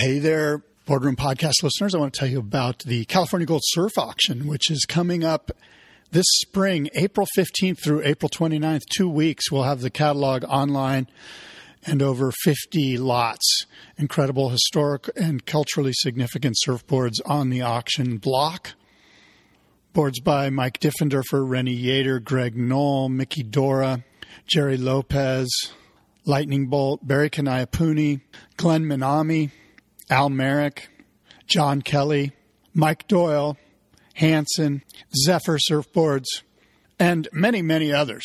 Hey there, Boardroom Podcast listeners. I want to tell you about the California Gold Surf Auction, which is coming up this spring, April 15th through April 29th, two weeks. We'll have the catalog online and over 50 lots. Incredible historic and culturally significant surfboards on the auction block. Boards by Mike Diffenderfer, Rennie Yater, Greg Noll, Mickey Dora, Jerry Lopez, Lightning Bolt, Barry Kanaiaupuni, Glenn Minami, Al Merrick, John Kelly, Mike Doyle, Hansen, Zephyr Surfboards, and many, many others.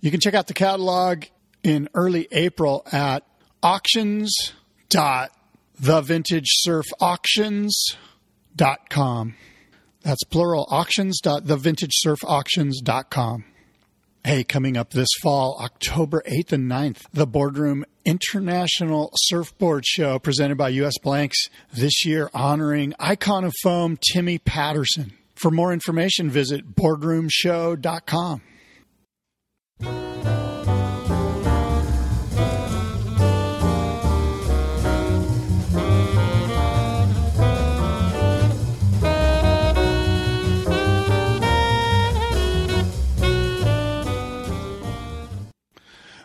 You can check out the catalog in early April at auctions.thevintagesurfauctions.com. That's plural auctions.thevintagesurfauctions.com. Hey, coming up this fall, October 8th and 9th, the Boardroom International Surfboard Show presented by US Blanks this year honoring icon of foam Timmy Patterson. For more information, visit boardroomshow.com.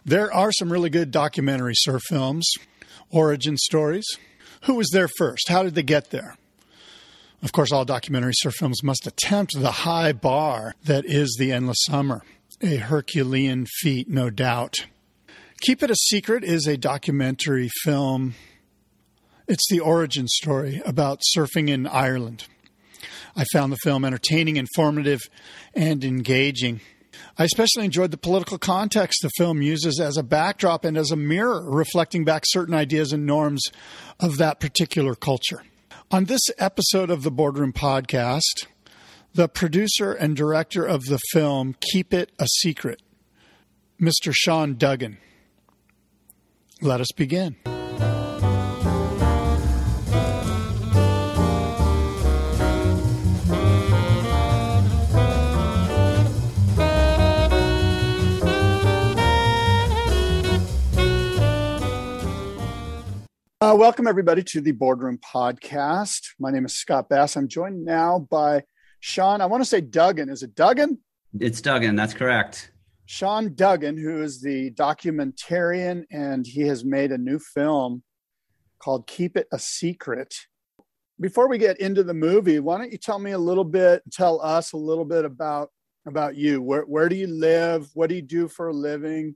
There are some really good documentary surf films, origin stories. Who was there first? How did they get there? Of course, all documentary surf films must attempt the high bar that is the endless summer. A Herculean feat, no doubt. Keep It a Secret is a documentary film. It's the origin story about surfing in Ireland. I found the film entertaining, informative, and engaging. I especially enjoyed the political context the film uses as a backdrop and as a mirror, reflecting back certain ideas and norms of that particular culture. On this episode of the Boardroom Podcast, the producer and director of the film Keep It a Secret, Mr. Sean Duggan. Let us begin. Uh, welcome, everybody, to the Boardroom Podcast. My name is Scott Bass. I'm joined now by Sean. I want to say Duggan. Is it Duggan? It's Duggan. That's correct. Sean Duggan, who is the documentarian, and he has made a new film called Keep It a Secret. Before we get into the movie, why don't you tell me a little bit, tell us a little bit about about you. Where where do you live? What do you do for a living?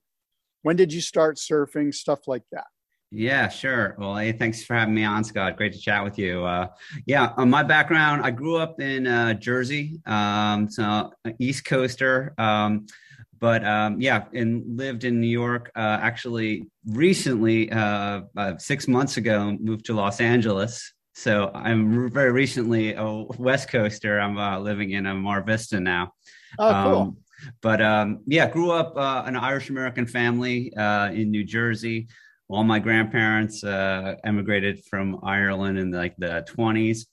When did you start surfing? Stuff like that. Yeah, sure. Well, hey, thanks for having me on, Scott. Great to chat with you. Uh, yeah, on my background, I grew up in uh, Jersey, um, so East Coaster. Um, but um, yeah, and lived in New York. Uh, actually, recently, uh, six months ago, moved to Los Angeles. So I'm very recently a West Coaster. I'm uh, living in a Mar Vista now. Oh, cool. Um, but um, yeah, grew up uh, an Irish American family in New Jersey all my grandparents uh, emigrated from Ireland in like the 20s.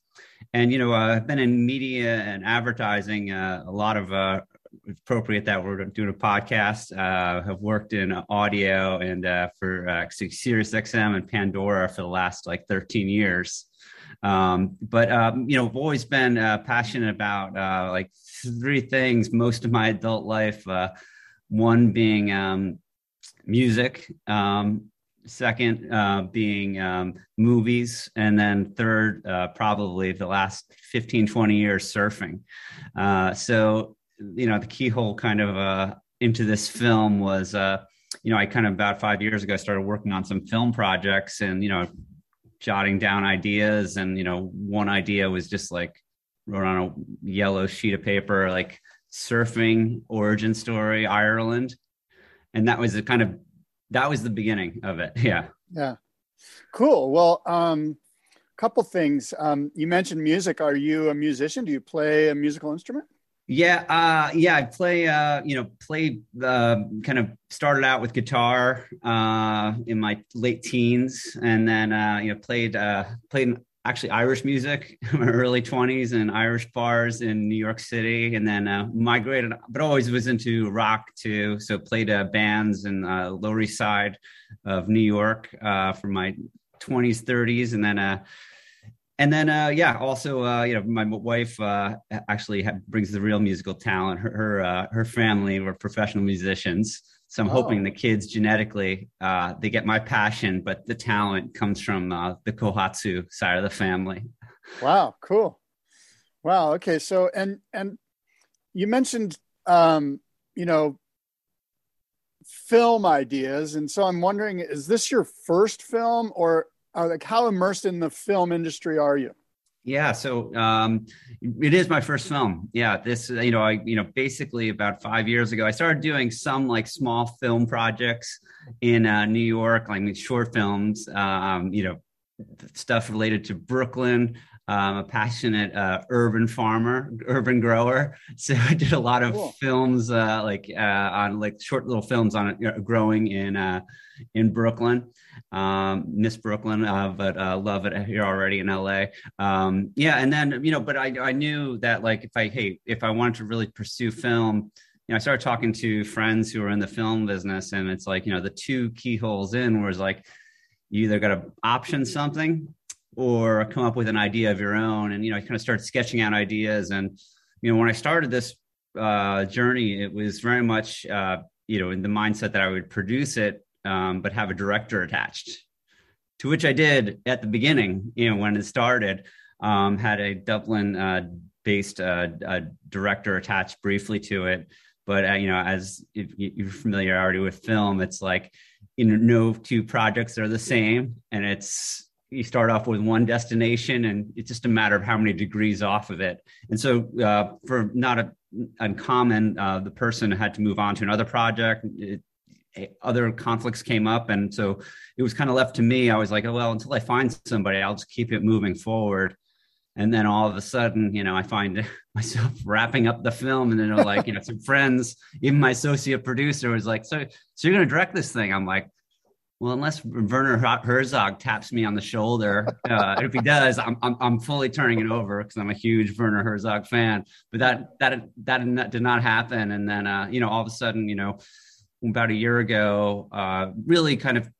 And, you know, uh, I've been in media and advertising, uh, a lot of uh, appropriate that we're doing a podcast, uh, have worked in audio and for uh, Sirius XM and Pandora for the last like 13 years. Um, but, um, you know, I've always been passionate about like three things most of my adult life. One being um, music, um, second uh, being um, movies and then third uh, probably the last 15 20 years surfing. Uh, so you know the keyhole kind of uh, into this film was uh, you know i kind of about five years ago started working on some film projects and you know jotting down ideas and you know one idea was just like wrote on a yellow sheet of paper like surfing origin story ireland. And that was a kind of that was the beginning of it. Yeah. Yeah. Cool. Well, um, a couple things. Um, you mentioned music. Are you a musician? Do you play a musical instrument? Yeah, uh, yeah, I play. Uh, you know, played. Uh, kind of started out with guitar uh, in my late teens, and then uh, you know played uh, played actually Irish music in my early 20s and Irish bars in New York City, and then uh, migrated, but always was into rock too. So played uh, bands in uh, Lower East Side of New York uh, for my 20s, 30s, and then uh, and then uh, yeah, also uh, you know my wife uh, actually ha- brings the real musical talent. Her her, uh, her family were professional musicians, so I'm oh. hoping the kids genetically uh, they get my passion, but the talent comes from uh, the Kohatsu side of the family. Wow, cool. Wow. Okay. So and and you mentioned um, you know film ideas, and so I'm wondering, is this your first film, or uh, like how immersed in the film industry are you? Yeah, so um, it is my first film. Yeah, this you know I you know basically about five years ago I started doing some like small film projects in uh, New York, like short films. Um, you know, stuff related to Brooklyn. I'm a passionate uh, urban farmer, urban grower. So I did a lot of cool. films, uh, like uh, on like short little films on you know, growing in uh, in Brooklyn, um, Miss Brooklyn, uh, but uh, love it here already in LA. Um, yeah, and then you know, but I I knew that like if I hey if I wanted to really pursue film. You know, I started talking to friends who are in the film business, and it's like, you know, the two keyholes in was like, you either got to option something or come up with an idea of your own and you know you kind of start sketching out ideas. And you know when i started this uh, journey it was very much uh, you know in the mindset that i would produce it um, but have a director attached. To which i did at the beginning you know when it started um, had a dublin uh, based uh, director attached briefly to it. But uh, you know as if you're familiar already with film it's like you know no two projects are the same. And it's you start off with one destination and it's just a matter of how many degrees off of it. And so uh, for not a, uncommon uh, the person had to move on to another project. It, other conflicts came up. And so it was kind of left to me. I was like oh well until i find somebody i'll just keep it moving forward and then all of a sudden you know i find myself wrapping up the film and then like you know some friends even my associate producer was like so so you're going to direct this thing i'm like well, unless Werner Herzog taps me on the shoulder, uh, if he does, I'm, I'm, I'm fully turning it over because I'm a huge Werner Herzog fan. But that that that did not happen, and then uh, you know all of a sudden, you know, about a year ago, uh, really kind of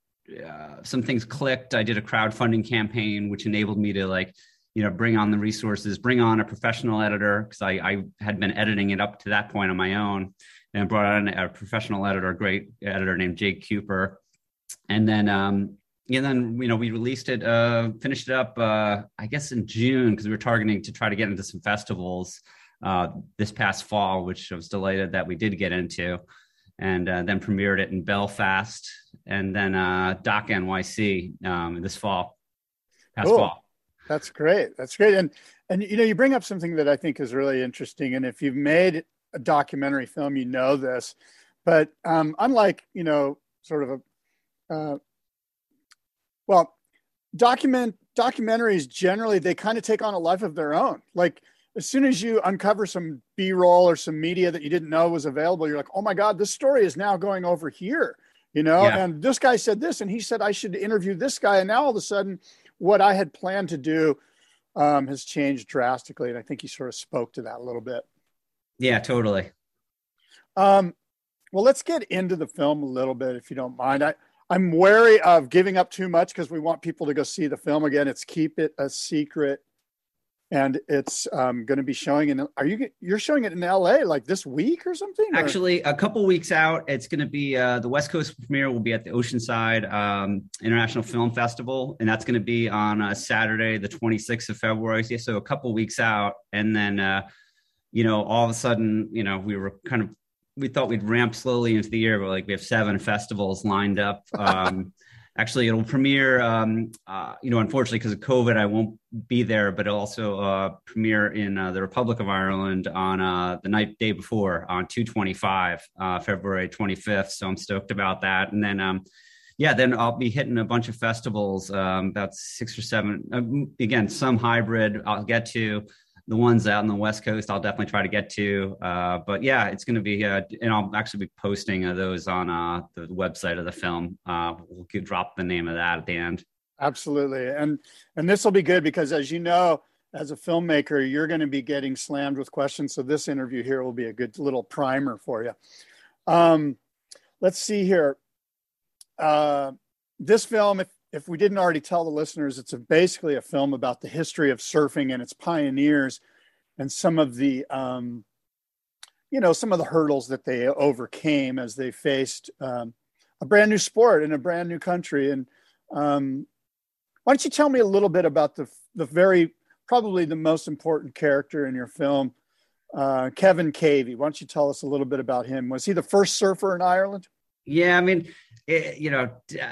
uh, some things clicked. I did a crowdfunding campaign, which enabled me to like you know bring on the resources, bring on a professional editor because I, I had been editing it up to that point on my own, and brought on a professional editor, a great editor named Jake Cooper and then um, and then you know we released it, uh, finished it up, uh, I guess in June because we were targeting to try to get into some festivals uh, this past fall, which I was delighted that we did get into, and uh, then premiered it in Belfast, and then uh, Doc NYC um, this fall, past cool. fall. That's great. That's great. And and you know you bring up something that I think is really interesting. And if you've made a documentary film, you know this. But um, unlike you know sort of a uh, well, document documentaries generally they kind of take on a life of their own. Like as soon as you uncover some B-roll or some media that you didn't know was available, you're like, oh my God, this story is now going over here. You know, yeah. and this guy said this, and he said I should interview this guy, and now all of a sudden, what I had planned to do um, has changed drastically, and I think he sort of spoke to that a little bit. Yeah, totally. Um, well, let's get into the film a little bit, if you don't mind. I I'm wary of giving up too much because we want people to go see the film again. It's keep it a secret, and it's um, going to be showing in. Are you you're showing it in L.A. like this week or something? Or? Actually, a couple weeks out. It's going to be uh, the West Coast premiere will be at the Oceanside um, International Film Festival, and that's going to be on uh, Saturday, the 26th of February. So a couple weeks out, and then. Uh, you know, all of a sudden, you know, we were kind of we thought we'd ramp slowly into the year, but like we have seven festivals lined up. Um, actually, it'll premiere. Um, uh, you know, unfortunately, because of COVID, I won't be there, but it'll also uh, premiere in uh, the Republic of Ireland on uh, the night day before on two twenty five, uh, February twenty fifth. So I'm stoked about that. And then. Um, yeah, then I'll be hitting a bunch of festivals, um, about six or seven. Uh, again, some hybrid I'll get to the ones out on the West Coast, I'll definitely try to get to. Uh, but yeah, it's going to be, uh, and I'll actually be posting uh, those on uh, the website of the film. Uh, we'll drop the name of that at the end. Absolutely, and and this will be good because, as you know, as a filmmaker, you're going to be getting slammed with questions. So this interview here will be a good little primer for you. Um, let's see here. Uh, this film, if if we didn't already tell the listeners, it's a, basically a film about the history of surfing and its pioneers and some of the, um, you know, some of the hurdles that they overcame as they faced um, a brand new sport in a brand new country. And um, why don't you tell me a little bit about the the very probably the most important character in your film, uh, Kevin Cavey? Why don't you tell us a little bit about him? Was he the first surfer in Ireland? Yeah, I mean, it, you know, uh,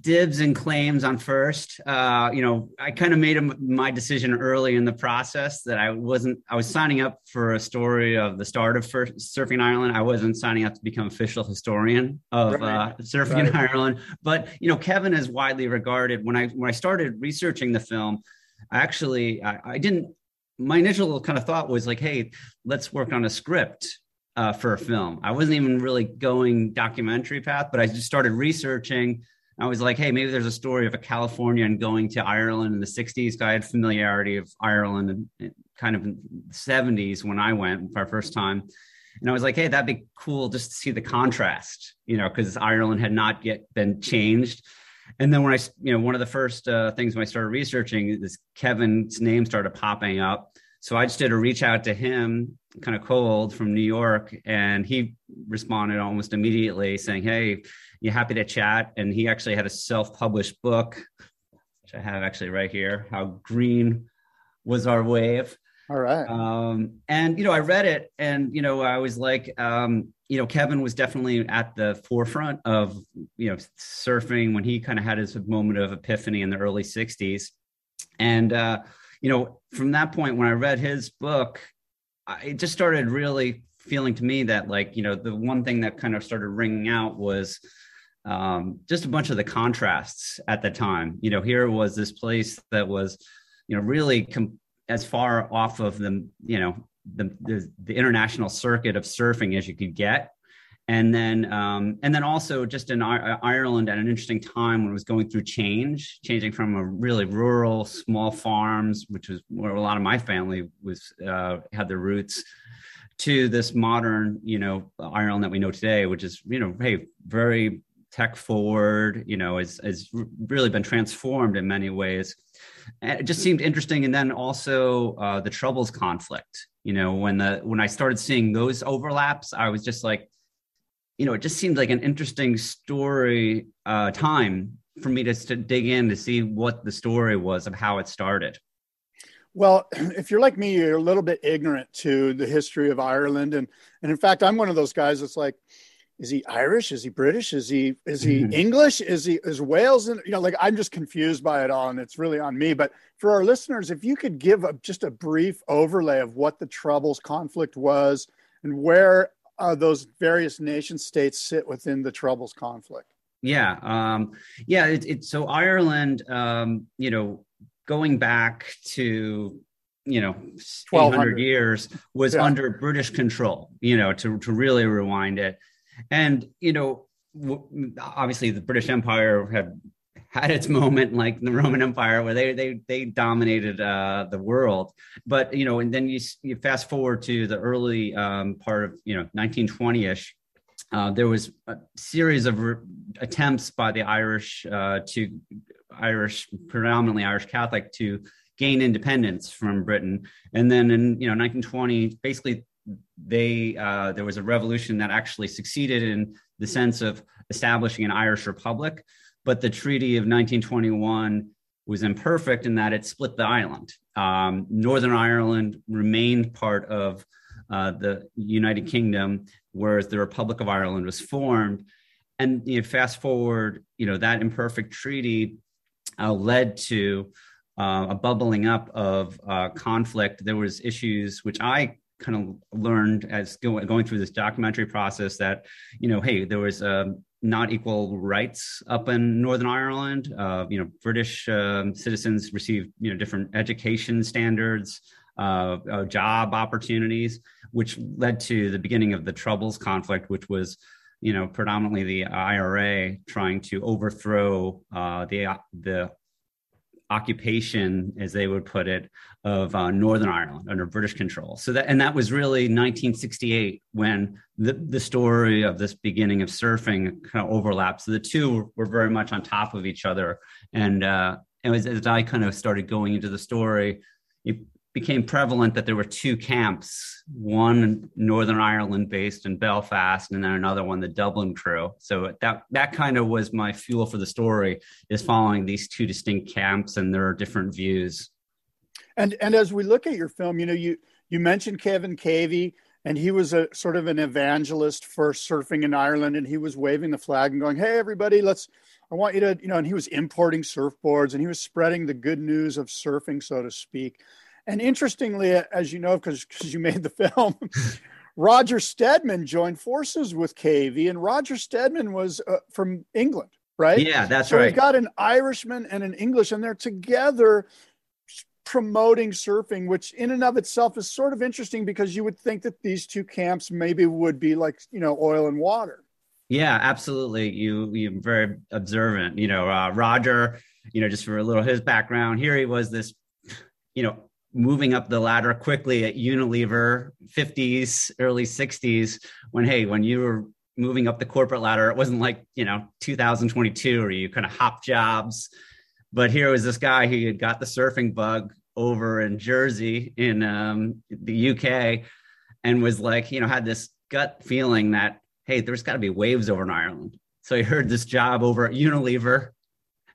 dibs and claims on first. Uh, you know, I kind of made a, my decision early in the process that I wasn't. I was signing up for a story of the start of first surfing Ireland. I wasn't signing up to become official historian of right. uh, surfing right. in Ireland. But you know, Kevin is widely regarded. When I when I started researching the film, actually, I, I didn't. My initial kind of thought was like, hey, let's work on a script uh, for a film. I wasn't even really going documentary path, but I just started researching. I was like, hey, maybe there's a story of a Californian going to Ireland in the 60s. I had familiarity of Ireland and kind of in the 70s when I went for our first time. And I was like, hey, that'd be cool just to see the contrast, you know, because Ireland had not yet been changed. And then when I, you know, one of the first uh, things when I started researching is Kevin's name started popping up. So I just did a reach out to him kind of cold from New York, and he responded almost immediately saying, "Hey, you happy to chat?" And he actually had a self-published book, which I have actually right here. How green was our wave? All right. Um, and you know, I read it, and you know, I was like, um, you know, Kevin was definitely at the forefront of you know surfing when he kind of had his moment of epiphany in the early '60s, and uh, you know, from that point when I read his book, it just started really feeling to me that like you know the one thing that kind of started ringing out was um, just a bunch of the contrasts at the time. You know here was this place that was you know really com- as far off of the you know the, the, the international circuit of surfing as you could get and then um, and then also just in Ireland at an interesting time when it was going through change, changing from a really rural small farms, which was where a lot of my family was uh, had their roots, to this modern, you know, Ireland that we know today, which is you know, hey, very tech forward, you know, has has really been transformed in many ways. And it just seemed interesting, and then also uh, the Troubles conflict. You know, when the when I started seeing those overlaps, I was just like you know, it just seemed like an interesting story uh, time for me to, to dig in to see what the story was of how it started. Well, if you're like me, you're a little bit ignorant to the history of Ireland, and and in fact, I'm one of those guys that's like, is he Irish? Is he British? Is he is he mm-hmm. English? Is he is Wales? And you know, like I'm just confused by it all, and it's really on me. But for our listeners, if you could give a, just a brief overlay of what the Troubles conflict was and where uh, those various nation states sit within the Troubles conflict? Yeah, um, yeah. It's it, so Ireland, um, you know, going back to you know 1200 years was yeah. under British control. You know, to to really rewind it, and you know, w- obviously the British Empire had had its moment like the Roman Empire where they they they dominated uh, the world. But you know, and then you you fast forward to the early um, part of you know 1920ish. Uh, there was a series of re- attempts by the Irish uh, to Irish, predominantly Irish Catholic, to gain independence from Britain. And then in you know 1920, basically they uh, there was a revolution that actually succeeded in the sense of establishing an Irish republic but the Treaty of 1921 was imperfect in that it split the island. Um, Northern Ireland remained part of uh, the United Kingdom, whereas the Republic of Ireland was formed. And you know, fast forward, you know that imperfect treaty uh, led to uh, a bubbling up of uh, conflict. There was issues which I kind of learned as go, going through this documentary process that you know, hey, there was a um, not equal rights up in Northern Ireland. Uh, you know, British um, citizens received you know different education standards, uh, uh, job opportunities, which led to the beginning of the Troubles conflict, which was you know predominantly the IRA trying to overthrow uh, the the occupation, as they would put it, of uh, Northern Ireland under British control. So that and that was really 1968 when the the story of this beginning of surfing kind of overlaps. So the two were very much on top of each other, and uh, and as, as I kind of started going into the story, it became prevalent that there were two camps, one Northern Ireland based in Belfast, and then another one, the Dublin crew. So that that kind of was my fuel for the story, is following these two distinct camps and their different views. And and as we look at your film, you know, you you mentioned Kevin Cavey, and he was a sort of an evangelist for surfing in Ireland, and he was waving the flag and going, "Hey, everybody, let's." I want you to, you know, and he was importing surfboards and he was spreading the good news of surfing, so to speak. And interestingly, as you know, because you made the film, Roger Steadman joined forces with Cavey, and Roger Steadman was uh, from England, right? Yeah, that's so right. we've got an Irishman and an English, and they're together promoting surfing, which in and of itself is sort of interesting because you would think that these two camps maybe would be like, you know, oil and water. Yeah, absolutely. You you're very observant. You know, uh, Roger. You know, just for a little his background, here he was this, you know, moving up the ladder quickly at Unilever, 50s, early 60s. When hey, when you were moving up the corporate ladder, it wasn't like you know 2022 or you kind of hop jobs. But here was this guy who had got the surfing bug over in Jersey in um, the UK, and was like, you know, had this gut feeling that hey, there's got to be waves over in Ireland. So he heard this job over at Unilever,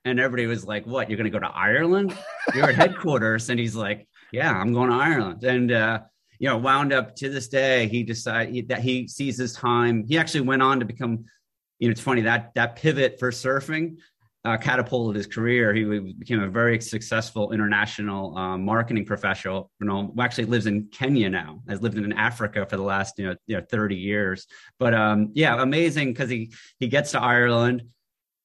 and everybody was like, "What? You're going to go to Ireland? You're at headquarters." And he's like, "Yeah, I'm going to Ireland." And uh, you know, wound up to this day, he decided that he sees his time. He actually went on to become, you know, it's funny that that pivot for surfing uh, catapulted his career. He became a very successful international uh, marketing professional. You know, actually lives in Kenya now. Has lived in Africa for the last you know, you know 30 years. But um, yeah, amazing because he he gets to Ireland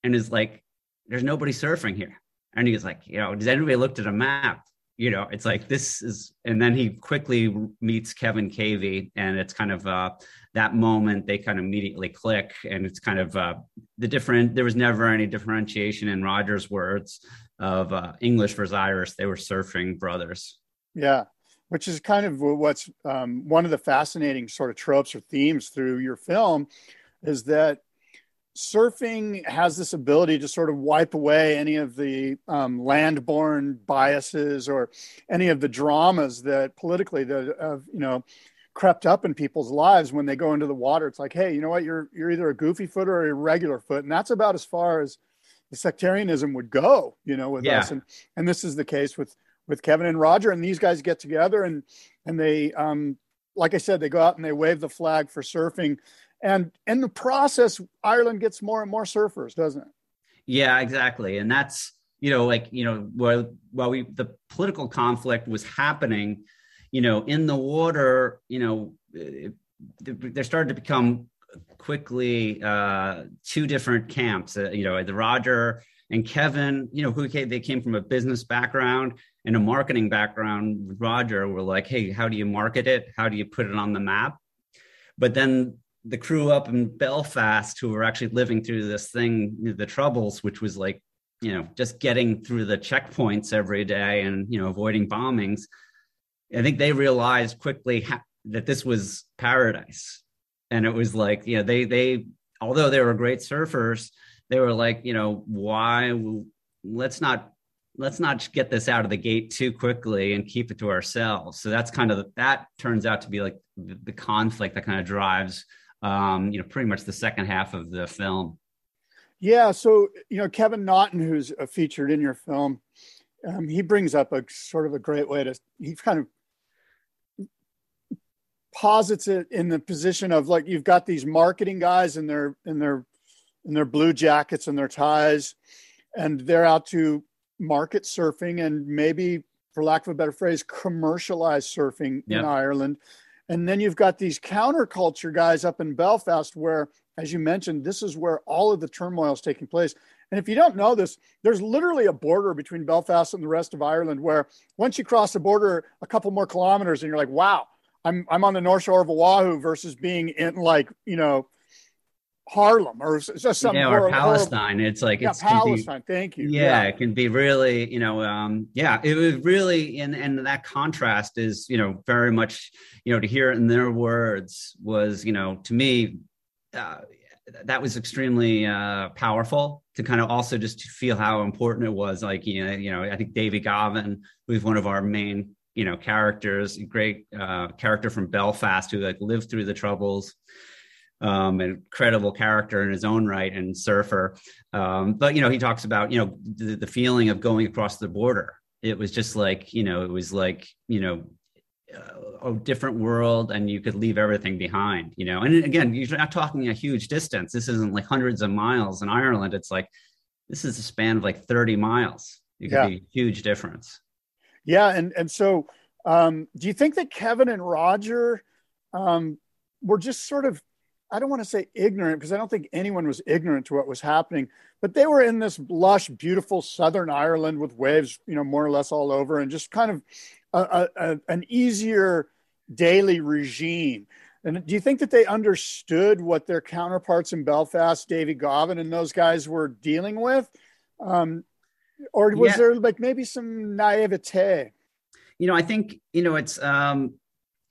and is like, "There's nobody surfing here," and he's like, "You know, does anybody looked at a map?" You know, it's like this is, and then he quickly meets Kevin Cavey, and it's kind of uh, that moment they kind of immediately click and it's kind of uh, the different there was never any differentiation in roger's words of uh, english versus irish. They were surfing brothers. Yeah which is kind of what's um, one of the fascinating sort of tropes or themes through your film is that surfing has this ability to sort of wipe away any of the um, land-born biases or any of the dramas that politically that uh, you know crept up in people's lives when they go into the water. It's like, hey, you know what? You're you're either a goofy foot or a regular foot, and that's about as far as the sectarianism would go, you know, with yeah. us. And and this is the case with with Kevin and Roger, and these guys get together and and they, um, like I said, they go out and they wave the flag for surfing, and in the process, Ireland gets more and more surfers, doesn't it? Yeah, exactly, and that's you know like you know while while we the political conflict was happening you know, in the water, you know, there started to become quickly uh, two different camps. Uh, you know, the Roger and Kevin, you know, who came, they came from a business background and a marketing background. Roger were like, hey, how do you market it? How do you put it on the map? But then the crew up in Belfast who were actually living through this thing, the troubles, which was like, you know, just getting through the checkpoints every day and, you know, avoiding bombings I think they realized quickly ha- that this was paradise, and it was like you know they they although they were great surfers, they were like you know why let's not let's not get this out of the gate too quickly and keep it to ourselves. So that's kind of that turns out to be like the, the conflict that kind of drives um, you know pretty much the second half of the film. Yeah, so you know Kevin Naughton, who's featured in your film, um, he brings up a sort of a great way to he kind of posits it in the position of like you've got these marketing guys in their in their in their blue jackets and their ties and they're out to market surfing and maybe for lack of a better phrase commercialize surfing yep. in Ireland and then you've got these counterculture guys up in Belfast where as you mentioned this is where all of the turmoil is taking place. And if you don't know this, there's literally a border between Belfast and the rest of Ireland where once you cross the border a couple more kilometers and you're like, wow, I'm I'm on the North Shore of Oahu versus being in like you know Harlem or just some yeah, or Palestine. It's like yeah, it's Palestine. Be, thank you. Yeah, yeah, it can be really, you know, um, yeah, it was really, and and that contrast is, you know, very much, you know, to hear it in their words was, you know, to me, uh, that was extremely uh, powerful to kind of also just feel how important it was. Like, you know, you know, I think David Gavin, who's one of our main, you know, characters, great uh, character from Belfast who like lived through the troubles um, an incredible character in his own right and surfer. Um, but you know, he talks about you know the, the, feeling of going across the border. It was just like you know, it was like you know. a different world and you could leave everything behind you know and again you're not talking a huge distance this isn't like hundreds of miles in ireland it's like this is a span of like 30 miles it could yeah. be a huge difference yeah and and so um, do you think that kevin and roger um, were just sort of I don't want to say ignorant because I don't think anyone was ignorant to what was happening, but they were in this lush, beautiful Southern Ireland with waves, you know, more or less all over, and just kind of a, a, an easier daily regime. And do you think that they understood what their counterparts in Belfast, David Gavin, and those guys were dealing with? Um, or was yeah. there like maybe some naivete? You know, I think, you know, it's, um,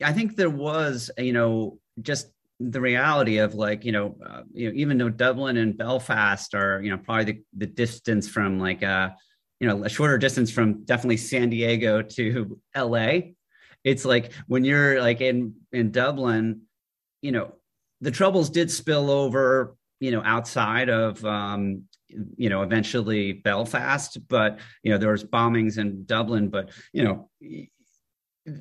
I think there was, you know, just the reality of like you know uh, you know even though Dublin and Belfast are you know probably the, the distance from like a uh, you know a shorter distance from definitely San Diego to LA it's like when you're like in in Dublin you know the troubles did spill over you know outside of um you know eventually Belfast but you know there was bombings in Dublin but you know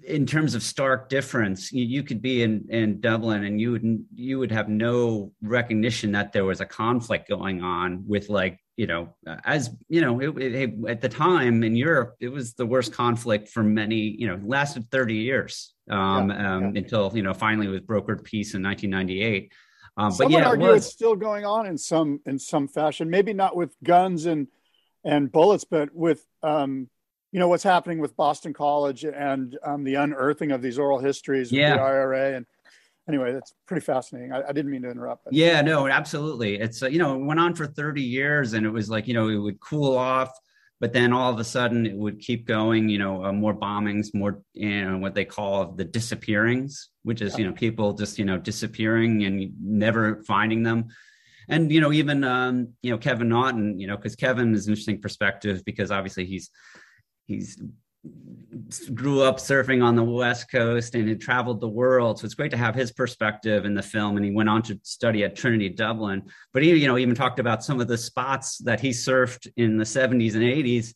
in terms of stark difference, you, you, could be in, in Dublin and you would you would have no recognition that there was a conflict going on with like you know as you know it, it, at the time in Europe it was the worst conflict for many you know lasted thirty years um, yeah, um, yeah. until you know finally was brokered peace in 1998. Um, but yeah, argue it it's still going on in some in some fashion. Maybe not with guns and and bullets, but with um, you know what's happening with Boston College and um, the unearthing of these oral histories with yeah. the IRA and anyway that's pretty fascinating I, I didn't mean to interrupt but. yeah no absolutely it's uh, you know it went on for 30 years and it was like you know it would cool off but then all of a sudden it would keep going you know uh, more bombings more you know what they call the disappearings which is yeah. you know people just you know disappearing and never finding them and you know even um you know kevin naughton you know because kevin is an interesting perspective because obviously he's he's grew up surfing on the west coast and had traveled the world. So it's great to have his perspective in the film. And he went on to study at trinity dublin. But he you know even talked about some of the spots that he surfed in the 70s and 80s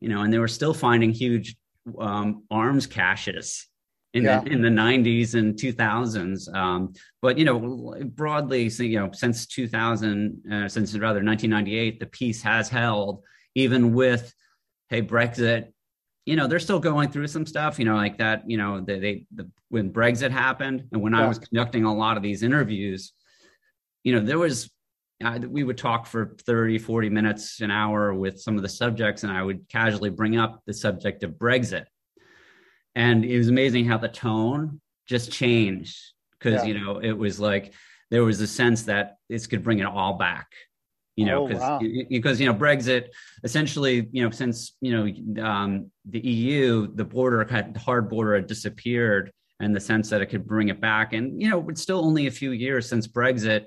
you know and they were still finding huge um, arms caches in, yeah. the, in the 90s and 2000s um, but you know broadly so, you know since 2000 uh, since rather 1998 the peace has held even with hey, Brexit, you know, they're still going through some stuff, you know, like that, you know, they, they the, when Brexit happened and when yeah. I was conducting a lot of these interviews, you know, there was, uh, we would talk for 30, 40 minutes, an hour with some of the subjects, and I would casually bring up the subject of Brexit. And it was amazing how the tone just changed because, yeah. you know, it was like there was a sense that this could bring it all back you know, because oh, wow. because you know Brexit essentially, you know, since you know um, the EU, the border had hard border had disappeared, and the sense that it could bring it back, and you know, it's still only a few years since Brexit.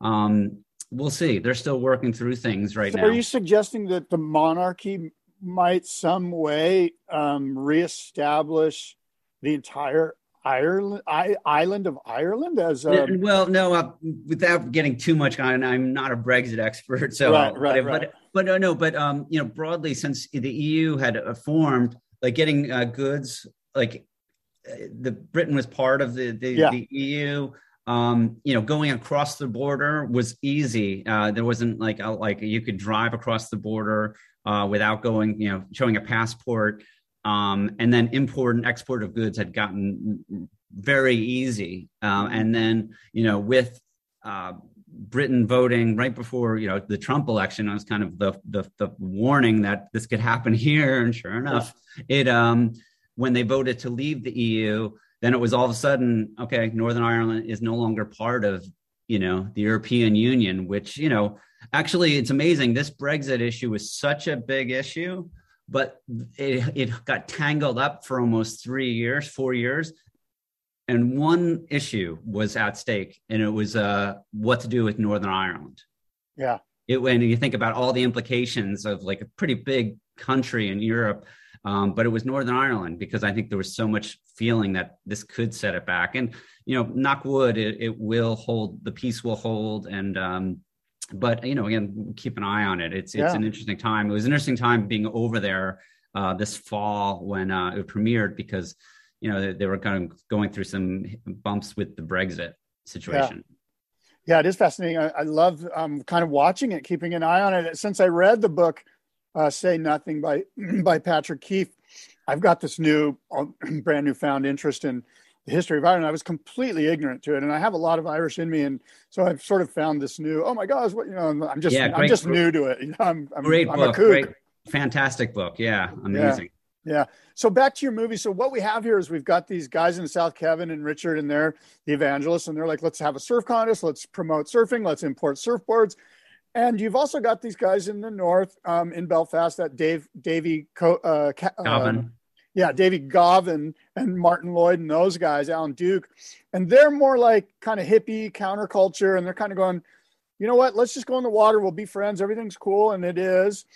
Um, we'll see. They're still working through things right so now. Are you suggesting that the monarchy might some way um, reestablish the entire Ireland, I, island of Ireland as a... Um, well, no, uh, without getting too much on, I'm not a Brexit expert, so right, right, but, right. but but no, but um, you know, broadly since the EU had uh, formed, like getting uh, goods, like uh, the Britain was part of the the, yeah. the EU. Um, you know, going across the border was easy. Uh, there wasn't like a, like you could drive across the border uh, without going, you know, showing a passport. Um, and then import and export of goods had gotten very easy. Um, and then, you know, with uh, Britain voting right before, you know, the Trump election, I was kind of the, the, the warning that this could happen here. And sure enough, it um, when they voted to leave the EU, then it was all of a sudden okay. Northern Ireland is no longer part of you know, the European Union, which, you know, actually it's amazing. This Brexit issue was such a big issue, but it, it got tangled up for almost three years, four years. And one issue was at stake, and it was uh, what to do with Northern Ireland. Yeah. It, when you think about all the implications of like a pretty big country in Europe, um, but it was Northern Ireland because I think there was so much feeling that this could set it back. And you know, knock wood, it, it will hold. The peace will hold, and um, but you know, again, keep an eye on it. It's it's yeah. an interesting time. It was an interesting time being over there uh, this fall when uh, it premiered because you know they, they, were kind of going through some bumps with the Brexit situation. Yeah. Yeah, it is fascinating. I, I love um, kind of watching it, keeping an eye on it. Since I read the book, uh, "Say Nothing" by by Patrick Keefe, I've got this new, brand new found interest in the history of Ireland. I was completely ignorant to it, and I have a lot of Irish in me, and so I've sort of found this new. Oh my gosh, what you know? I'm just yeah, I'm just new to it. You know, I'm, I'm great I'm book, great, fantastic book. Yeah, amazing. Yeah. yeah. So back to your movie. So what we have here is we've got these guys in the South, Kevin and Richard, and they're the evangelists, and they're like, let's have a surf contest, let's promote surfing, let's import surfboards. And you've also got these guys in the north, um, in Belfast, that Dave Davy uh, uh, yeah, Davy Govin and Martin Lloyd and those guys, Alan Duke, and they're more like kind of hippie counterculture, and they're kind of going, you know what? Let's just go in the water. We'll be friends. Everything's cool, and it is.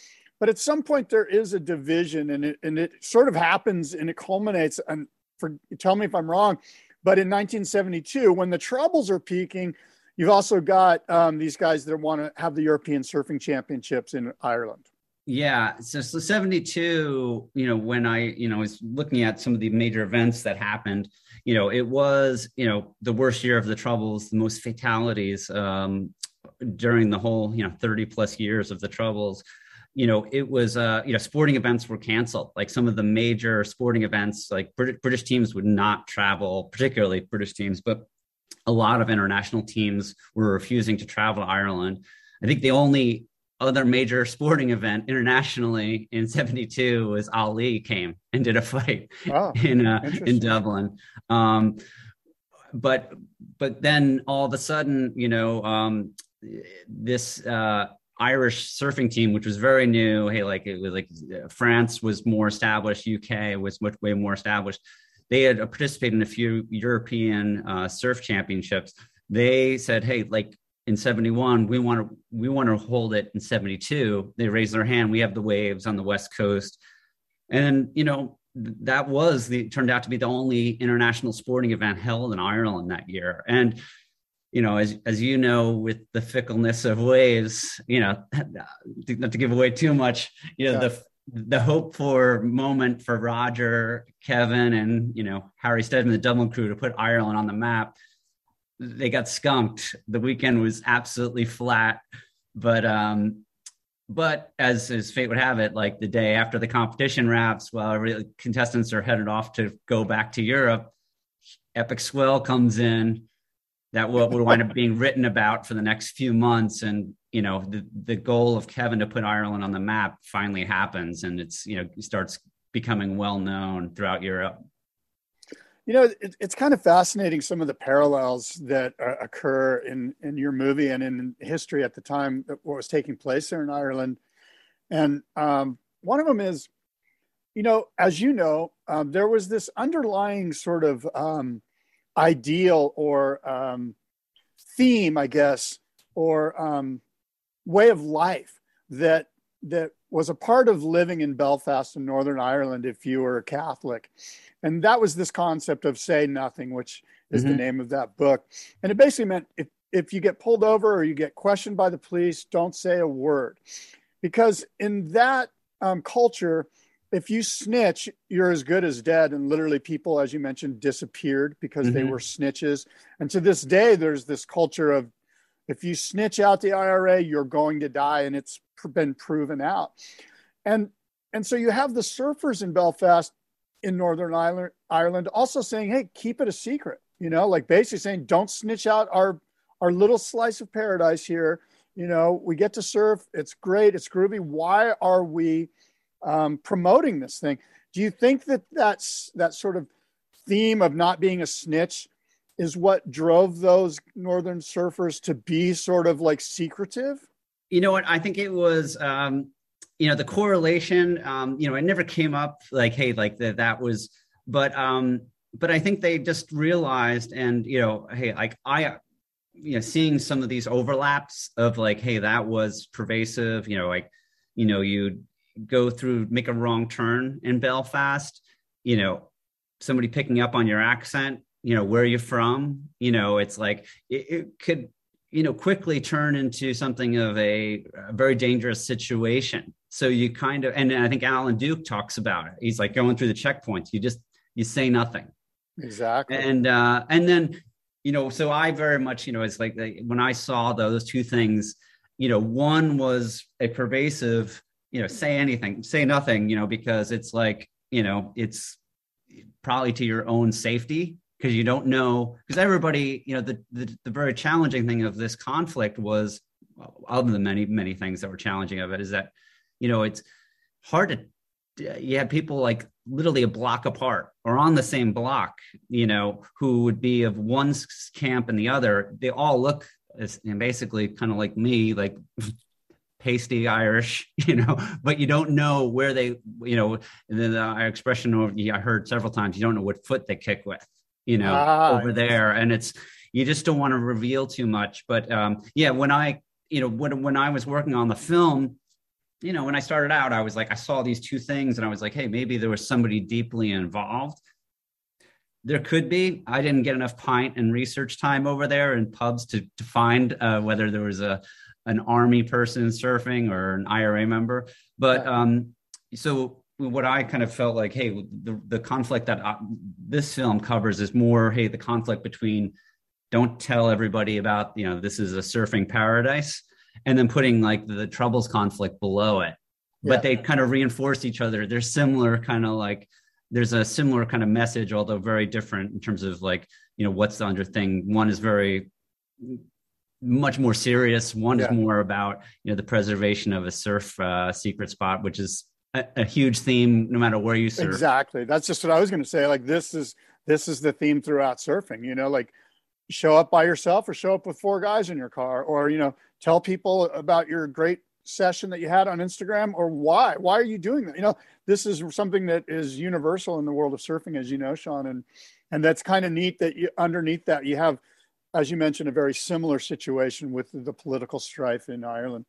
But at some point, there is a division, and it and it sort of happens, and it culminates. And for tell me if I'm wrong, but in 1972, when the troubles are peaking, you've also got um, these guys that want to have the European Surfing Championships in Ireland. Yeah, so, so 72, you know, when I, you know, was looking at some of the major events that happened, you know, it was, you know, the worst year of the troubles, the most fatalities um, during the whole, you know, 30 plus years of the troubles. You know, it was, uh, you know, sporting events were canceled. Like some of the major sporting events, like British, British teams would not travel, particularly British teams, but a lot of international teams were refusing to travel to Ireland. I think the only other major sporting event internationally in 72 was Ali came and did a fight oh, in uh, in Dublin. Um, but but then all of a sudden, you know, um, this uh, Irish surfing team, which was very new, hey, like it was like France was more established, UK was much way more established. They had participated in a few European uh, surf championships. They said, hey, like in 71 we want to we want to hold it in 72 they raise their hand. We have the waves on the west coast. And you know that was the turned out to be the only international sporting event held in ireland that year. And you know as as you know with the fickleness of waves you know not to give away too much you know yeah. the the hope for moment for roger kevin and you know harry steadman the dublin crew to put ireland on the map they got skunked. The weekend was absolutely flat. But um, but as as fate would have it, like the day after the competition wraps, while every, contestants are headed off to go back to Europe, epic swell comes in that will, will wind up being written about for the next few months. And you know, the the goal of Kevin to put Ireland on the map finally happens, and it's you know starts becoming well known throughout Europe. You know, it, it's kind of fascinating some of the parallels that uh, occur in in your movie and in history at the time that what was taking place there in Ireland. And um, one of them is, you know, as you know, um, there was this underlying sort of um, ideal or um, theme, I guess, or um, way of life that that was a part of living in Belfast in Northern Ireland if you were a Catholic. And that was this concept of say nothing, which is mm-hmm. the name of that book. And it basically meant if, if you get pulled over or you get questioned by the police, don't say a word. Because in that um, culture, if you snitch, you're as good as dead. And literally, people, as you mentioned, disappeared because mm-hmm. they were snitches. And to this day, there's this culture of if you snitch out the IRA, you're going to die. And it's been proven out. And and so you have the surfers in Belfast in Northern Ireland, Ireland also saying, hey, keep it a secret, you know, like basically saying, don't snitch out our our little slice of paradise here. You know, we get to surf. It's great. It's groovy. Why are we um, promoting this thing? Do you think that that's that sort of theme of not being a snitch is what drove those northern surfers to be sort of like secretive? You know what? I think it was, um, you know, the correlation. Um, you know, it never came up like, hey, like that. That was, but, um, but I think they just realized, and you know, hey, like I, you know, seeing some of these overlaps of like, hey, that was pervasive. You know, like, you know, you go through, make a wrong turn in Belfast. You know, somebody picking up on your accent you know where are you're from you know it's like it, it could you know quickly turn into something of a, a, very dangerous situation so you kind of and i think alan duke talks about it. He's like going through the checkpoints. You just you say nothing. Exactly. And uh and then you know so i very much you know it's like when i saw those two things you know one was a pervasive you know say anything say nothing you know because it's like you know it's probably to your own safety because you don't know because everybody you know the, the, the very challenging thing of this conflict was other than many many things that were challenging of it is that you know it's hard to you have people like literally a block apart or on the same block you know who would be of one camp and the other they all look as and basically kind of like me like pasty Irish, you know, but you don't know where they, you know, the, the expression I heard several times, you don't know what foot they kick with, you know, ah, over there. And it's, you just don't want to reveal too much. But um, yeah, when I, you know, when, when I was working on the film, you know, when I started out, I was like, I saw these two things and I was like, hey, maybe there was somebody deeply involved. There could be. I didn't get enough pint and research time over there in pubs to, to find uh, whether there was a an army person surfing or an IRA member. But um, so what I kind of felt like, hey, the, the conflict that I, this film covers is more, hey, the conflict between don't tell everybody about, you know, this is a surfing paradise, and then putting like the, troubles conflict below it. Yeah. But they kind of reinforce each other. They're similar, kind of like there's a similar kind of message, although very different in terms of like, you know, what's the under thing. One is very much more serious. One yeah. is more about you know the preservation of a surf uh, secret spot, which is a, a, huge theme no matter where you surf. Exactly. That's just what I was going to say. Like this is this is the theme throughout surfing. You know, like show up by yourself or show up with four guys in your car, or you know, tell people about your great session that you had on Instagram, or why why are you doing that? You know, this is something that is universal in the world of surfing, as you know, Sean, and and that's kind of neat that you underneath that you have as you mentioned, a very similar situation with the political strife in Ireland.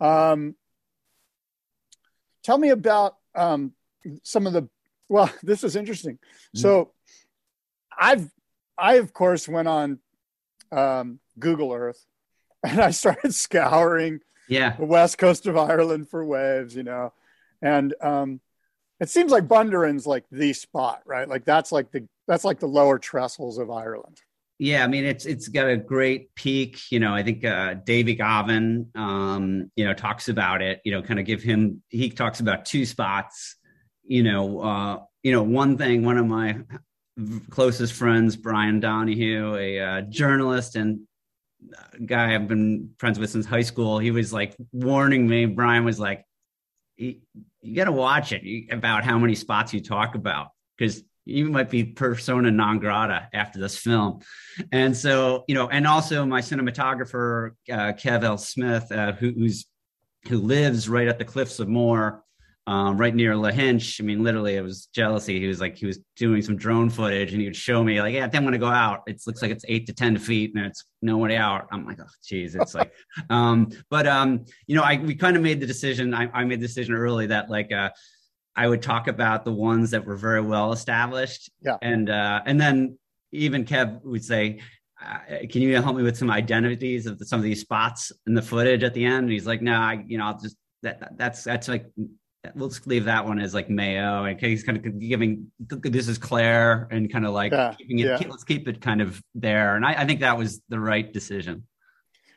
Um, tell me about um, some of the. Well, this is interesting. Mm-hmm. So, I've I of course went on um, Google Earth, and I started scouring yeah. the west coast of Ireland for waves. You know, and um, it seems like Bundoran's like the spot, right? Like that's like the that's like the lower trestles of Ireland. Yeah, I mean it's it's got a great peak. You know, I think uh, Davey Gavin, um, you know, talks about it. You know, kind of give him. He talks about two spots. You know, uh, you know, one thing. One of my closest friends, Brian Donahue, a uh, journalist and guy I've been friends with since high school. He was like warning me. Brian was like, "You, got to watch it about how many spots you talk about because you might be persona non grata after this film. And so, you know, and also my cinematographer, uh, Kev L. Smith, uh, who, who's who lives right at the cliffs of Moher, um, right near Lahinch. I mean, literally, it was jealousy. He was like, he was doing some drone footage, and he would show me like, "Yeah, I'm gonna go out. It looks like it's eight to ten feet, and it's no way out." I'm like, "Oh, geez." It's like, um, but um, you know, I we kind of made the decision. I, I made the decision early that like, uh, I would talk about the ones that were very well established. Yeah. And uh, and then even Kev would say, uh, "Can you help me with some identities of the, some of these spots in the footage at the end?" And he's like, "No, I, you know, I'll just that that's that's like." We'll just leave that one as like Mayo, and he's kind of giving this is Clare, and kind of like yeah, keeping it. Yeah. Let's keep it kind of there, and I, I think that was the right decision.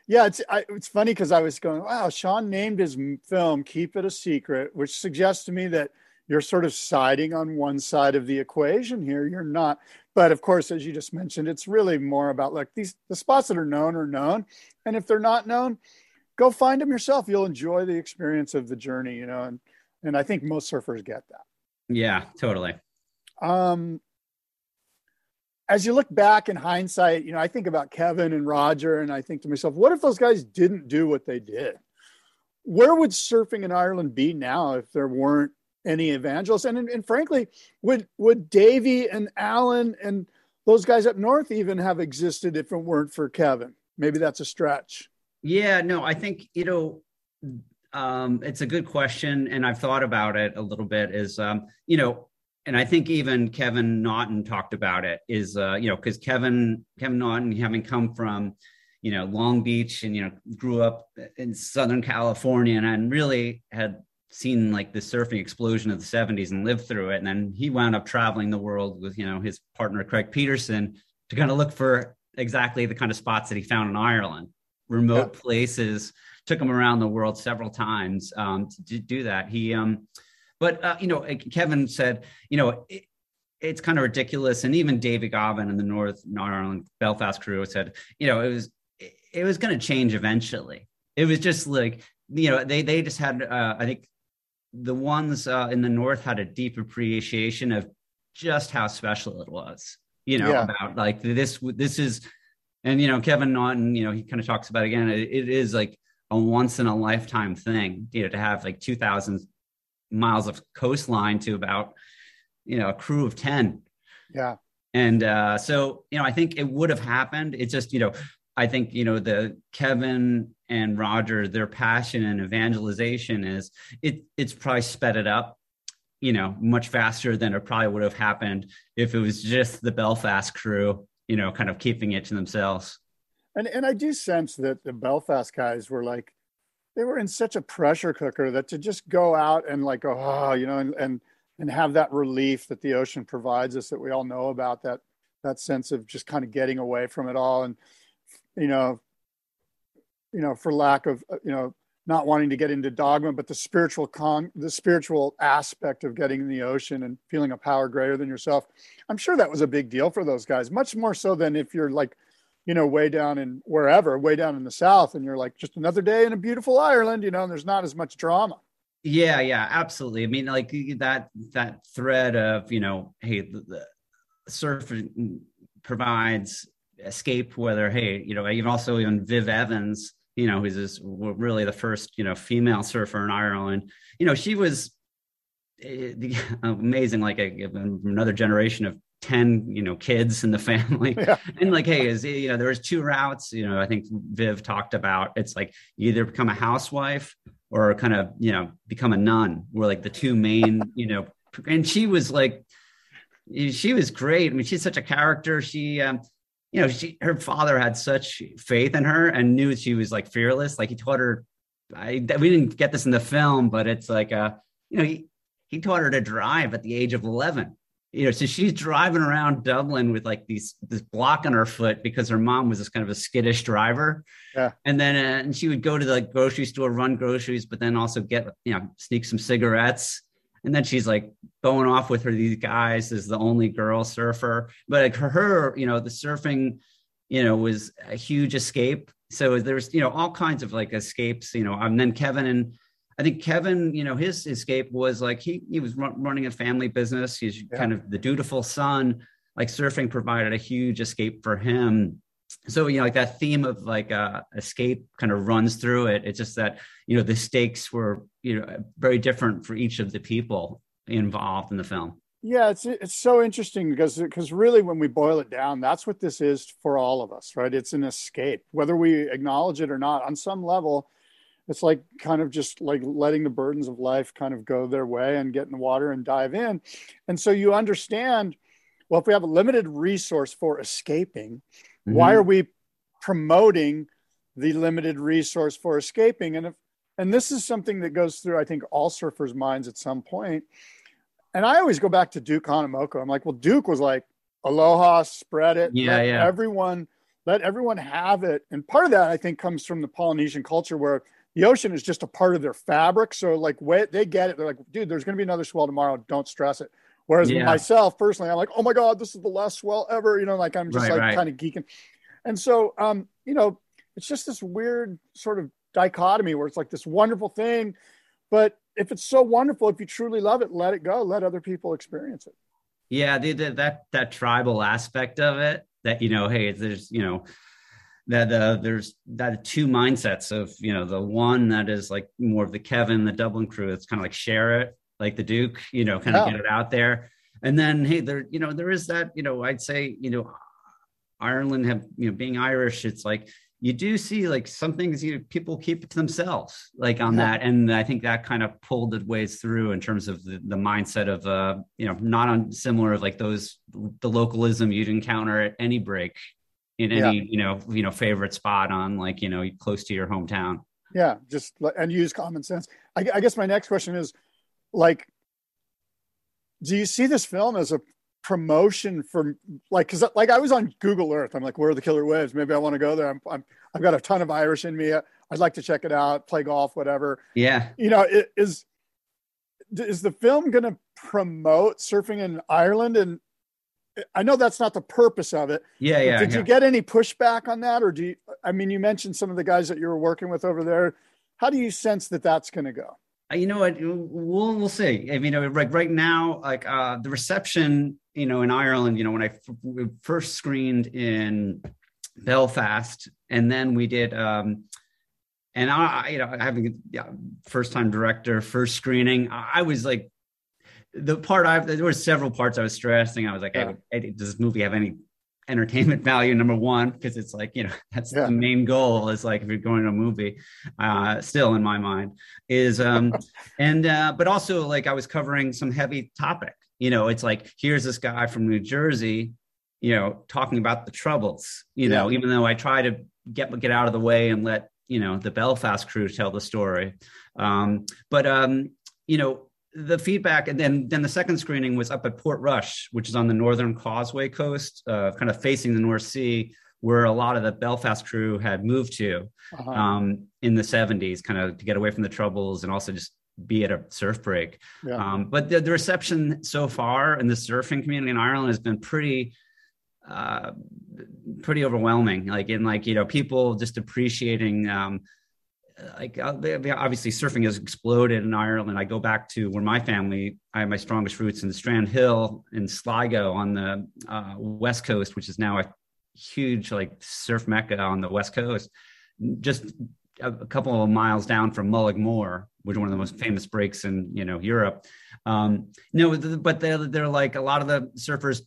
Yeah, it's I, it's funny because I was going, wow, Sean named his film "Keep It a Secret," which suggests to me that you're sort of siding on one side of the equation here. You're not. But of course, as you just mentioned, it's really more about like these the spots that are known are known. And if they're not known, go find them yourself. You'll enjoy the experience of the journey, you know, and and I think most surfers get that. Yeah, totally. Um as you look back in hindsight, you know, I think about Kevin and Roger, and I think to myself, what if those guys didn't do what they did? Where would surfing in Ireland be now if there weren't any evangelists? And, and frankly, would would Davy and Alan and those guys up north even have existed if it weren't for Kevin? Maybe that's a stretch. Yeah, no, I think you know um, it's a good question, and I've thought about it a little bit. Is um, you know, and I think even Kevin Naughton talked about it. Is uh, you know, because Kevin Kevin Naughton, having come from you know Long Beach and you know grew up in Southern California, and, and really had seen like the surfing explosion of the 70s and lived through it and then he wound up traveling the world with you know his partner craig peterson to kind of look for exactly the kind of spots that he found in ireland remote yeah. places took him around the world several times um, to do that. He um, but uh, you know kevin said you know it, it's kind of ridiculous. And even david Gavin in the north Northern ireland belfast crew said you know it was it, it was going to change eventually. It was just like you know they they just had uh, i think the ones uh, in the north had a deep appreciation of just how special it was you know yeah. about like this this is and you know kevin naughton you know he kind of talks about again. It, it is like a once in a lifetime thing you know to have like 2000 miles of coastline to about you know a crew of 10 yeah. And uh so you know i think it would have happened. It's just you know i think you know the kevin and Roger, their passion and evangelization is it it's probably sped it up, you know, much faster than it probably would have happened if it was just the Belfast crew, you know, kind of keeping it to themselves. And and I do sense that the Belfast guys were like they were in such a pressure cooker that to just go out and like oh, you know, and and and have that relief that the ocean provides us that we all know about that that sense of just kind of getting away from it all and you know you know, for lack of, uh, you know, not wanting to get into dogma, but the spiritual con, the spiritual aspect of getting in the ocean and feeling a power greater than yourself. I'm sure that was a big deal for those guys, much more so than if you're like, you know, way down in wherever, way down in the south, and you're like just another day in a beautiful Ireland, you know, and there's not as much drama. Yeah, yeah, absolutely. I mean, like that that thread of you know, hey, the, the provides escape. Whether hey, you know, even also even Viv Evans you know, who's this, really the first, you know, female surfer in Ireland. You know, she was eh, amazing, like a, another generation of 10 you know kids in the family yeah. and like hey is you know there was two routes you know i think viv talked about it's like you either become a housewife or kind of you know become a nun were like the two main you know and she was like she was great i mean she's such a character she um you know, she, her father had such faith in her and knew she was like fearless. Like he taught her, I, we didn't get this in the film, but it's like, uh, you know, he, he taught her to drive at the age of 11 you know, so she's driving around Dublin with like these this block on her foot because her mom was this kind of a skittish driver. Yeah. And then uh, and she would go to the grocery store, run groceries, but then also get you know sneak some cigarettes and then she's like going off with her these guys as the only girl surfer but like her, her you know the surfing you know was a huge escape so there's you know all kinds of like escapes you know and then kevin and i think kevin you know his escape was like he he was running a family business. He's yeah. kind of the dutiful son like surfing provided a huge escape for him. So you know like that theme of like uh escape kind of runs through it. It's just that you know the stakes were you know very different for each of the people involved in the film. Yeah it's it's so interesting because because really when we boil it down that's what this is for all of us right? It's an escape. Whether we acknowledge it or not on some level it's like kind of just like letting the burdens of life kind of go their way and get in the water and dive in and so you understand well if we have a limited resource for escaping Mm-hmm. Why are we promoting the limited resource for escaping? And if and this is something that goes through, I think, all surfers' minds at some point. And I always go back to Duke Kahanamoku. I'm like, well, Duke was like, aloha, spread it. Yeah, let yeah. Everyone, let everyone have it. And part of that, I think, comes from the Polynesian culture where the ocean is just a part of their fabric. So, like, they get it. They're like, dude, there's going to be another swell tomorrow. Don't stress it. Whereas yeah. myself personally, I'm like, oh my God, this is the last swell ever. You know, like I'm just right, like right. kind of geeking. And so, um, you know, it's just this weird sort of dichotomy where it's like this wonderful thing. But if it's so wonderful, if you truly love it, let it go, let other people experience it. Yeah, the, the, that that tribal aspect of it. That you know, hey, there's you know that uh, there's that two mindsets of you know the one that is like more of the Kevin, the Dublin crew. It's kind of like share it, like the Duke, you know, kind of get it out there. And then hey, there you know there is that you know I'd say you know Ireland have you know being Irish, it's like you do see like some things you know, people keep to themselves like on yeah. that and i think that kind of pulled it ways through in terms of the, the mindset of uh you know not on similar of like those the localism you'd encounter at any break in any yeah. you know you know favorite spot on like you know close to your hometown yeah just and use common sense I, I guess my next question is like do you see this film as a promotion for like because like I was on Google Earth. I'm like, where are the killer waves? Maybe I want to go there. I'm, I'm I've got a ton of Irish in me. I'd like to check it out, play golf, whatever. Yeah, you know, it, is is the film going to promote surfing in Ireland? And I know that's not the purpose of it. Yeah, yeah. Did yeah. you get any pushback on that, or do you? I mean, you mentioned some of the guys that you were working with over there. How do you sense that that's going to go? Uh, you know what we'll we'll see i mean like right now like uh the reception you know in ireland you know when I f- first screened in belfast and then we did um and i you know having yeah, first time director first screening i was like the part i there were several parts i was stressing. I was like yeah. hey, does this movie have any entertainment value number one? Because it's like you know that's yeah. the main goal is like if you're going to a movie uh still in my mind is um and uh but also like i was covering some heavy topic. You know it's like here's this guy from new jersey you know talking about the troubles you know even though i try to get get out of the way and let you know the belfast crew tell the story. Um but um you know the feedback and then then the second screening was up at portrush which is on the northern causeway coast uh, kind of facing the north sea where a lot of the belfast crew had moved to uh-huh. um, in the 70s kind of to get away from the troubles and also just be at a surf break yeah. um, but the, the, reception so far in the surfing community in ireland has been pretty uh, pretty overwhelming like in like you know people just appreciating um, like uh, obviously surfing has exploded in Ireland. I go back to where my family, I have my strongest roots in Strand Hill in Sligo on the uh, west coast, which is now a huge like surf mecca on the west coast. Just a, a couple of miles down from Mullaghmore, which is one of the most famous breaks in you know Europe. Um, no, but they're, they're like a lot of the surfers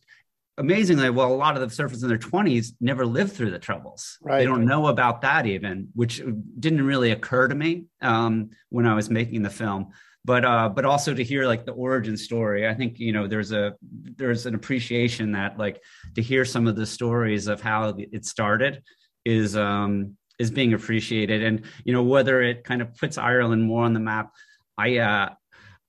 amazingly, well, a lot of the surfers in their 20s never lived through the troubles. Right. They don't know about that even, which didn't really occur to me um, when I was making the film. But uh, but also to hear like the origin story, I think you know there's a there's an appreciation that like to hear some of the stories of how it started is um, is being appreciated, and you know whether it kind of puts Ireland more on the map. I uh,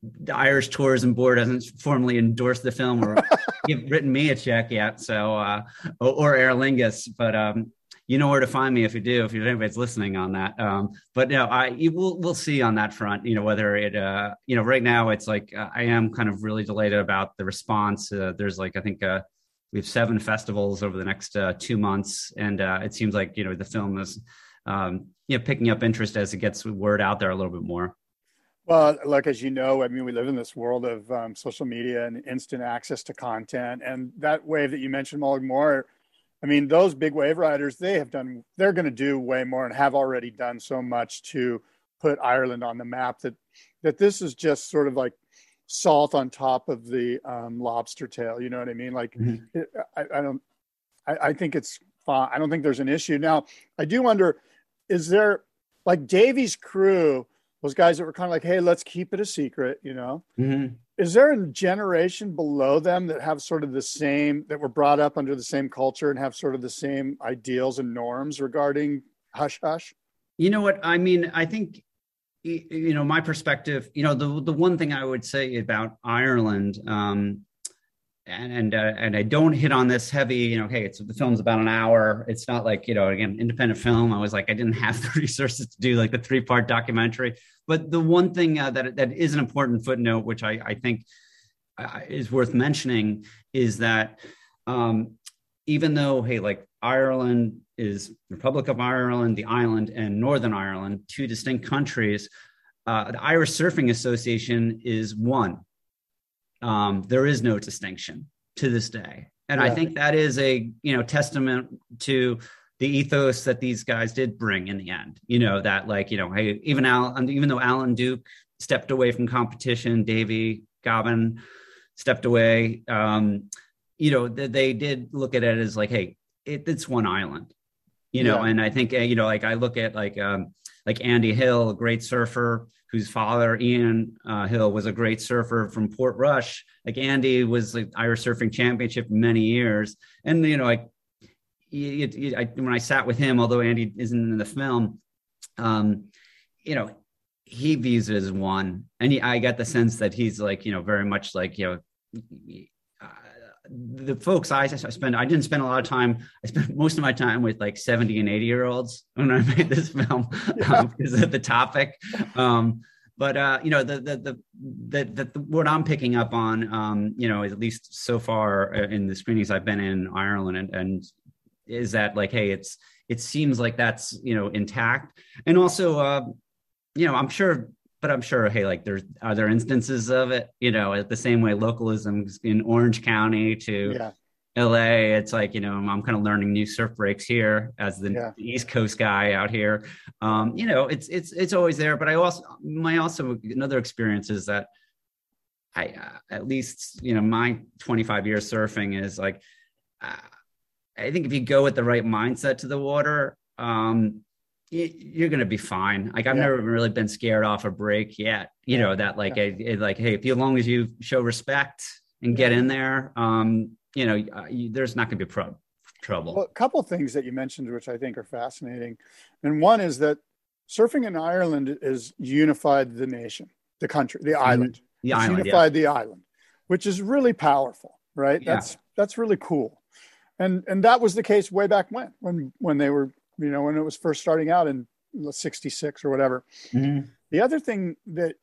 the Irish Tourism Board hasn't formally endorsed the film or written me a check yet. So, uh, or, or Aer Lingus, but um, you know where to find me if you do, if anybody's listening on that. Um, but no, I we'll we'll see on that front. You know whether it, uh, you know, right now it's like uh, I am kind of really delighted about the response. Uh, there's like I think uh, we have seven festivals over the next uh, two months, and uh, it seems like you know the film is um, you know picking up interest as it gets word out there a little bit more. Well, like as you know, I mean, we live in this world of um, social media and instant access to content, and that wave that you mentioned, Mullaghmore. I mean, those big wave riders, they have done, they're going to do way more and have already done so much to put Ireland on the map that that this is just sort of like salt on top of the um, lobster tail. You know what I mean? Like, mm-hmm. it, I, I, don't, I, I think it's fine. I don't think there's an issue. Now, I do wonder, is there like Davy's crew? Those guys that were kind of like, hey, let's keep it a secret, you know? Mm-hmm. Is there a generation below them that have sort of the same, that were brought up under the same culture and have sort of the same ideals and norms regarding hush hush? You know what? I mean, I think, you know, my perspective, you know, the, the one thing I would say about Ireland, um, and and, uh, and I don't hit on this heavy. You know, hey, it's the film's about an hour. It's not like you know, again, independent film. I was like, I didn't have the resources to do like the three part documentary. But the one thing uh, that that is an important footnote, which I I think uh, is worth mentioning, is that um, even though hey, like Ireland is Republic of Ireland, the island, and Northern Ireland, two distinct countries. Uh, the Irish Surfing Association is one um, there is no distinction. to this day. And Yeah. I think that is a you know testament to the ethos that these guys did bring in the end. You know that like you know hey even Al even though Alan Duke stepped away from competition, Davey Gavin stepped away. Um, you know th- they did look at it as like hey it, it's one island. You know, Yeah. and I think uh, you know like I look at like um, like Andy Hill, a great surfer whose father Ian uh, Hill was a great surfer from Port Rush. Like Andy was like Irish Surfing Championship many years, and you know, like I, when I sat with him, although Andy isn't in the film, um, you know, he views it as one, and he, I got the sense that he's like you know very much like you know. The folks I, I spend, I didn't spend a lot of time. I spent most of my time with like 70 and 80 year olds when I made this film Yeah. um, because of the topic. Um, but uh, you know, the the the, the the the what I'm picking up on, um, you know, at least so far uh, in the screenings I've been in Ireland, and, and is that like, hey, it's it seems like that's you know intact, and also, uh, you know, I'm sure, but I'm sure, hey, like there's are there instances of it, you know, at the same way localism in Orange County to Yeah. LA, it's like, you know, I'm, I'm kind of learning new surf breaks here as the Yeah. East Coast guy out here. Um, you know, it's it's it's always there. But I also my also another experience is that I uh, at least you know my 25 years surfing is like uh, I think if you go with the right mindset to the water, um, you're gonna be fine. Like I've Yeah. never really been scared off a break yet. You know that like I, it, like hey, if you, as long as you show respect and get in there, um, you know, uh, you, there's not gonna be pro- trouble. Well, a couple things that you mentioned, which I think are fascinating, and one is that surfing in Ireland is unified the nation, the country, the island. the It's island, yeah. unified the island, which is really powerful, right? Yeah. That's that's really cool, and and that was the case way back when, when when they were, you know, when it was first starting out in '66 or whatever. Mhm. The other thing that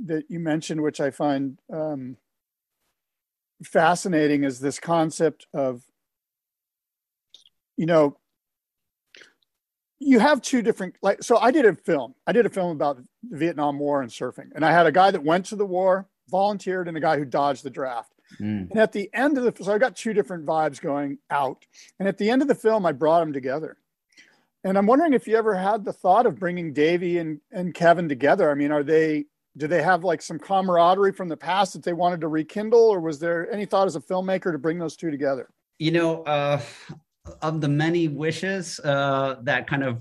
that you mentioned, which I find um, fascinating, is this concept of, you know, you have two different like. So I did a film. I did a film about the Vietnam War and surfing, and I had a guy that went to the war, volunteered, and a guy who dodged the draft. Mm. And at the end of the so I got two different vibes going out. And at the end of the film, I brought them together. And I'm wondering if you ever had the thought of bringing Davey and, and Kevin together. I mean, are they do they have like some camaraderie from the past that they wanted to rekindle, or was there any thought as a filmmaker to bring those two together? You know, uh, of the many wishes uh, that kind of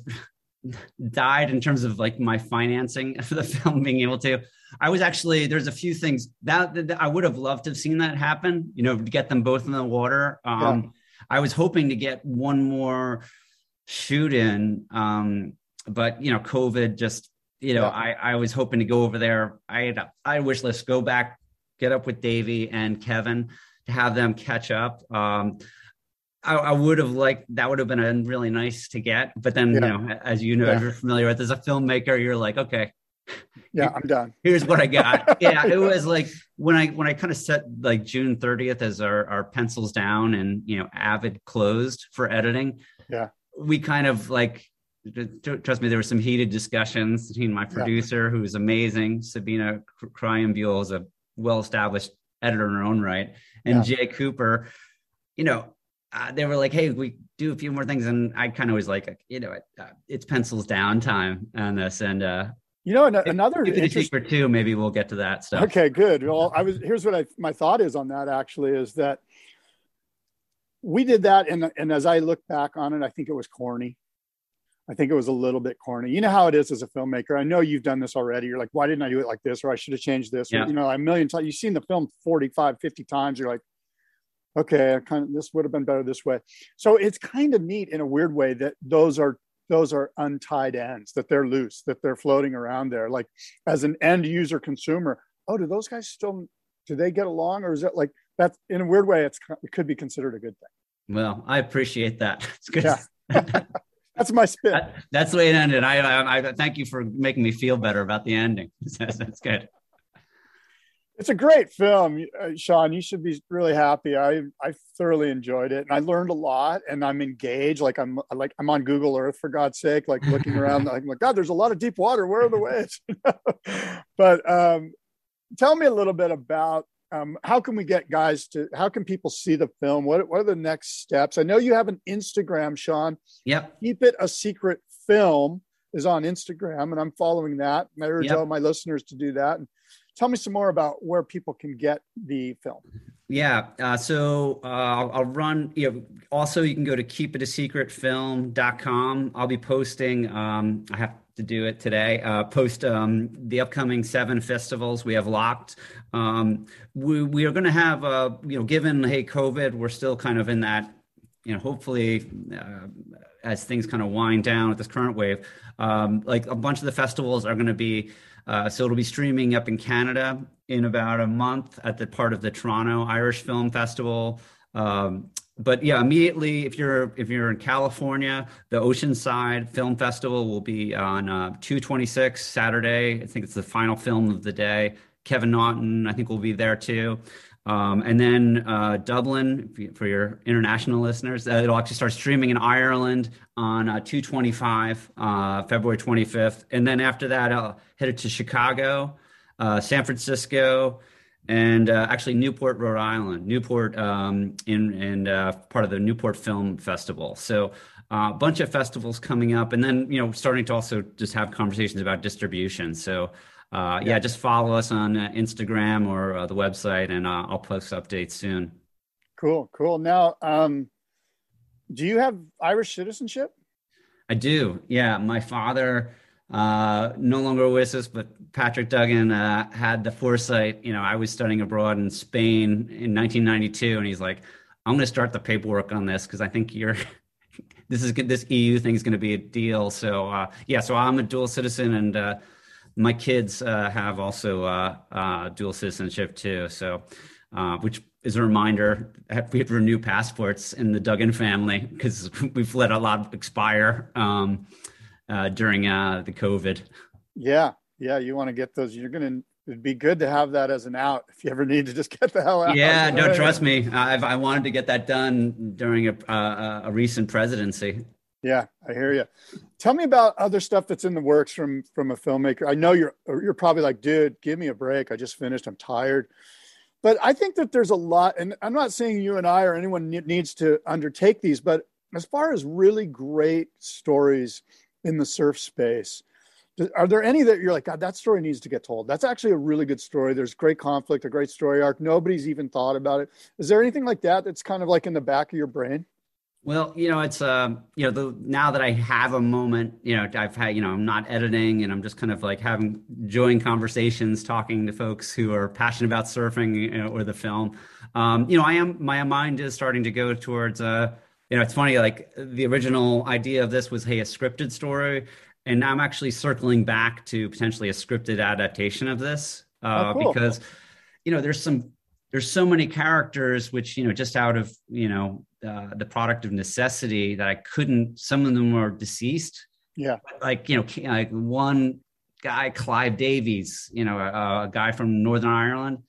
died in terms of like my financing for the film being able to i was actually there's a few things that, that i would have loved to have seen that happen you know to get them both in the water um i was hoping to get one more shoot in um but you know covid just you know Yeah. i i was hoping to go over there i had a- i wish let's go back get up with davey and kevin to have them catch up um I, I would have liked that would have been a really nice to get, but then you know, as you know, Yeah. you're familiar with as a filmmaker, you're like, okay, Yeah, I'm done. here's what I got. yeah, it was like when I when I kind of set like June 30th as our our pencils down and you know Avid closed for editing. Yeah. We kind of like trust me, there were some heated discussions between my producer, who is amazing, Sabine Krayenbühl is a well established editor in her own right, and Jay Cooper. You know, uh, they were like, "Hey, we do a few more things," and I kind of was like, "You know, uh, it's pencils down time on this." And uh, You know, another it a interest- secret too. Maybe we'll get to that stuff. Okay, good. Well, I was here's what I my thought is on that actually is that we did that and and as I look back on it, I think it was corny. I think it was a little bit corny. You know how it is as a filmmaker. I know you've done this already. You're like, why didn't I do it like this? Or I should have changed this. Yeah. Or, you know, a million times. You've seen the film 45, 50 times. You're like, okay, I kind of this would have been better this way. So it's kind of neat in a weird way that those are those are untied ends, that they're loose, that they're floating around there. Like as an end user consumer, oh, do those guys still do they get along? Or is it like that's in a weird way, it's it could be considered a good thing. Well, I appreciate that. It's good. Yeah. That's my spin. That- that's the way it ended. I, I, I thank you for making me feel better about the ending. that's, that's good. It's a great film, uh, Sean. You should be really happy. I I thoroughly enjoyed it, and I learned a lot. And I'm engaged. Like I'm like I'm on Google Earth for God's sake. Like looking around. like, my God, there's a lot of deep water. Where are the waves? but um, tell me a little bit about. Um, how can we get guys to? How can people see the film? What What are the next steps? I know you have an Instagram, Sean. Yep. Keep it a secret film is on Instagram, and I'm following that. And i urge yep. all my listeners to do that. And tell me some more about where people can get the film. Yeah. Uh, so uh, I'll, I'll, run, you know, also you can go to keepitasecretfilm.com. I'll be posting, um, I have to do it today, uh, post um, the upcoming seven festivals we have locked. Um, we, we are going to have, uh, you know, given, hey, COVID, we're still kind of in that, you know, hopefully uh, as things kind of wind down with this current wave, um, like a bunch of the festivals are going to be, uh, so it'll be streaming up in Canada in about a month at the part of the Toronto Irish Film Festival. Um, but yeah, immediately if you're if you're in California, the Oceanside Film Festival will be on uh, 226 Saturday. I think it's the final film of the day. Kevin Naughton, I think, will be there too. Um, and then uh, Dublin, for your international listeners, uh, it'll actually start streaming in Ireland on uh, 225, uh, February 25th. And then after that, I'll head it to Chicago, uh, San Francisco, and uh, actually Newport, Rhode Island, Newport um, in, in part of the Newport Film Festival. So a bunch of festivals coming up. And then, you know, starting to also just have conversations about distribution. So uh, yeah. yeah. just follow us on uh, Instagram or uh, the website, and uh, I'll post updates soon. Cool, cool. Now, um, do you have Irish citizenship? I do. Yeah, my father, uh, no longer with us, but Patrick Duggan uh, had the foresight. You know, I was studying abroad in Spain in 1992, and he's like, "I'm going to start the paperwork on this because I think you're." this is this EU thing is going to be a deal. So uh, yeah, so I'm a dual citizen, and uh, my kids uh, have also uh, uh, dual citizenship too. So, uh, which is a reminder we have to renew passports in the Duggan family because we've let a lot expire um, uh, during uh, the COVID. Yeah, yeah, you want to get those. You're gonna. It'd be good to have that as an out if you ever need to just get the hell out. Yeah, no, trust me. I've, I wanted to get that done during a, a recent presidency. Yeah, I hear you. Tell me about other stuff that's in the works from from a filmmaker. I know you're you're probably like, dude, give me a break. I just finished. I'm tired. But I think that there's a lot, and I'm not saying you and I or anyone needs to undertake these, but as far as really great stories in the surf space, are there any that you're like, God, that story needs to get told? That's actually a really good story. There's great conflict, a great story arc. Nobody's even thought about it. Is there anything like that that's kind of like in the back of your brain? Well, you know, it's uh, you know, the now that I have a moment, you know, I've had, you know, I'm not editing and I'm just kind of like having enjoying conversations, talking to folks who are passionate about surfing you know, or the film. Um, you know, I am my mind is starting to go towards uh, you know, it's funny, like the original idea of this was hey, a scripted story. And now I'm actually circling back to potentially a scripted adaptation of this. Uh, oh, cool. because you know, there's some there's so many characters which you know just out of you know uh, the product of necessity that I couldn't. Some of them are deceased. Yeah, like you know, like one guy, Clive Davies, you know, a, a guy from Northern Ireland,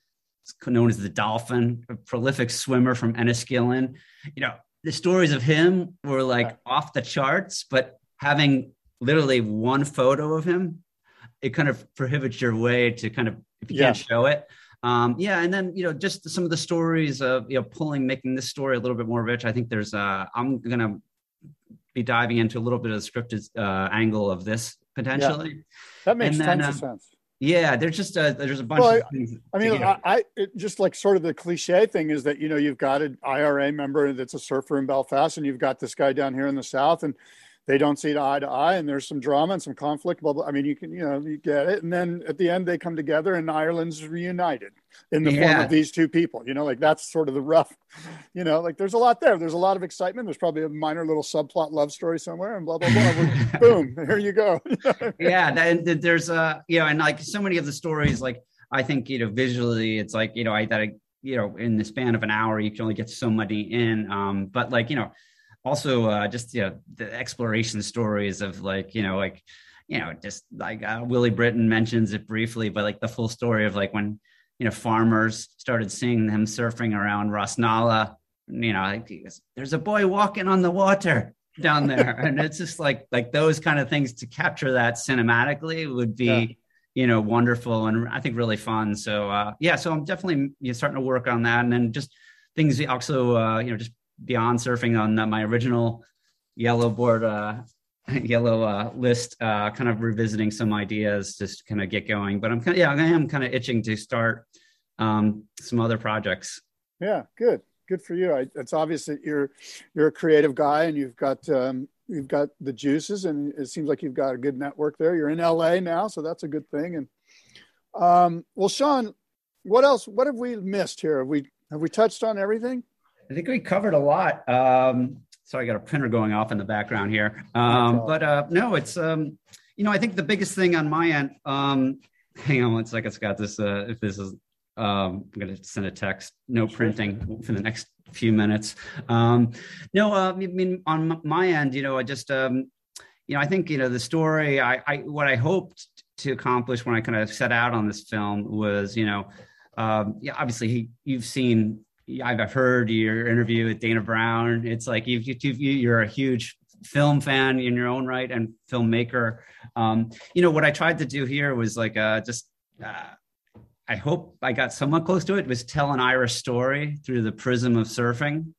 known as the Dolphin, a prolific swimmer from Enniskillen. You know, the stories of him were like yeah. off the charts, but having literally one photo of him, it kind of prohibits your way to kind of if you yeah. can't show it. Um, yeah, and then you know just some of the stories of you know pulling, making this story a little bit more rich. I think there's uh, I'm gonna be diving into a little bit of the scripted uh, angle of this potentially. Yeah. That makes then, tons of sense. Yeah, there's just a there's a bunch well, of things. I mean, I, I it, just like sort of the cliche thing is that you know you've got an IRA member that's a surfer in Belfast, and you've got this guy down here in the south, and they don't see it eye to eye and there's some drama and some conflict blah, blah. i mean you can you know you get it and then at the end they come together and ireland's reunited in the yeah. form of these two people you know like that's sort of the rough you know like there's a lot there there's a lot of excitement there's probably a minor little subplot love story somewhere and blah blah blah boom here you go yeah that, there's uh you know and like so many of the stories like i think you know visually it's like you know i that I, you know in the span of an hour you can only get so many in um but like you know also uh, just you know the exploration stories of like you know like you know just like uh, Willie Britton mentions it briefly, but like the full story of like when you know farmers started seeing them surfing around Rossnowlagh, you know like there's a boy walking on the water down there, and it's just like like those kind of things to capture that cinematically would be. Yeah. you know, wonderful and I think really fun. So uh, yeah, so I'm definitely you know, starting to work on that, and then just things also, uh, you know, just beyond surfing on my original yellow board, uh, yellow uh, list, uh, kind of revisiting some ideas, just kind of get going. But I'm kind of yeah, I am kind of itching to start um, some other projects. Yeah, good, good for you. I, it's obvious that you're you're a creative guy and you've got um, you've got the juices, and it seems like you've got a good network there. You're in LA now, so that's a good thing. And um, well, Sean, what else? What have we missed here? Have we have we touched on everything? I think we covered a lot. Um, sorry, I got a printer going off in the background here. Um, but uh, no, it's um, you know, I think the biggest thing on my end. Um, hang on one second, Scott. This uh, if this is um, I'm going to send a text. No printing for the next few minutes. Um, no, uh, I mean, on my end, you know, I just, um, you know, I think, you know, the story, I, I, what I hoped to accomplish when I kind of set out on this film was, you know, um, yeah, obviously he, you've seen, I've heard your interview with Dana Brown. It's like you've, you've, you're a huge film fan in your own right and filmmaker. Um, you know, what I tried to do here was like, uh, just, uh, I hope I got somewhat close to it was tell an Irish story through the prism of surfing.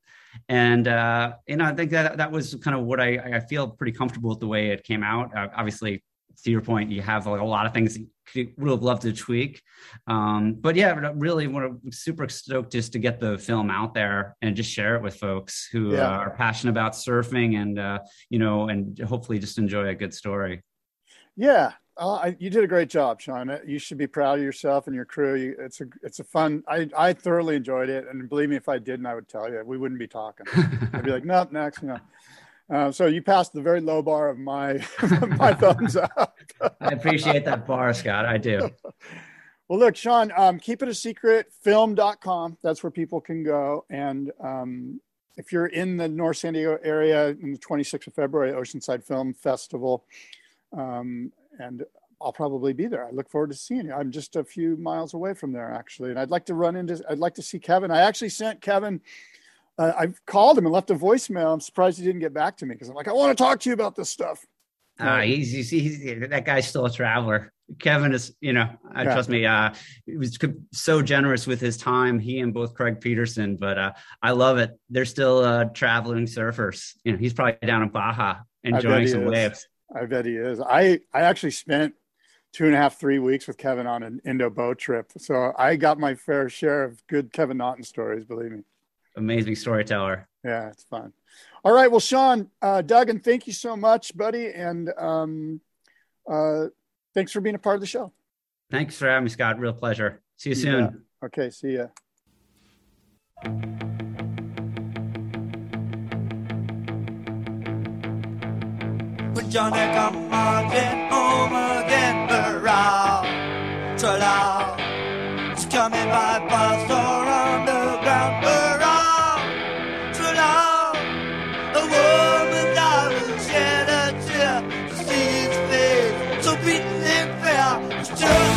And uh, you know, I think that that was kind of what I, I feel pretty comfortable with the way it came out. Uh, obviously, to your point, you have like a lot of things you would have loved to tweak. Um, but yeah, really, want to super stoked just to get the film out there and just share it with folks who yeah. uh, are passionate about surfing and uh, you know, and hopefully just enjoy a good story. Yeah, uh, you did a great job, Sean. Uh, you should be proud of yourself and your crew. You, it's a it's a fun. I I thoroughly enjoyed it, and believe me, if I didn't, I would tell you we wouldn't be talking. I'd be like, nope, next, know. Uh, so you passed the very low bar of my my thumbs up. I appreciate that bar, Scott. I do. Well, look, Sean, um, keep it a secret. Film.com. That's where people can go. And um, if you're in the North San Diego area in the 26th of February, Oceanside Film Festival, um, and I'll probably be there. I look forward to seeing you. I'm just a few miles away from there, actually, and I'd like to run into. I'd like to see Kevin. I actually sent Kevin. Uh, I've called him and left a voicemail. I'm surprised he didn't get back to me because I'm like, I want to talk to you about this stuff. Uh, he's, he's, he's, that guy's still a traveler. Kevin is, you know, uh, yeah. trust me. Uh, he was so generous with his time. He and both Craig Peterson, but uh, I love it. They're still uh, traveling surfers. You know, he's probably down in Baja enjoying some is. waves. I bet he is. I I actually spent two and a half, three weeks with Kevin on an Indo boat trip, so I got my fair share of good Kevin Naughton stories. Believe me. Amazing storyteller. Yeah, it's fun. All right, well, Sean, uh, and thank you so much, buddy, and um, uh, thanks for being a part of the show. Thanks for having me, Scott. Real pleasure. See you soon. Yeah. Okay, see ya. Johnny come again, home again, hurrah, ta-da. It's coming by bus or underground, fair,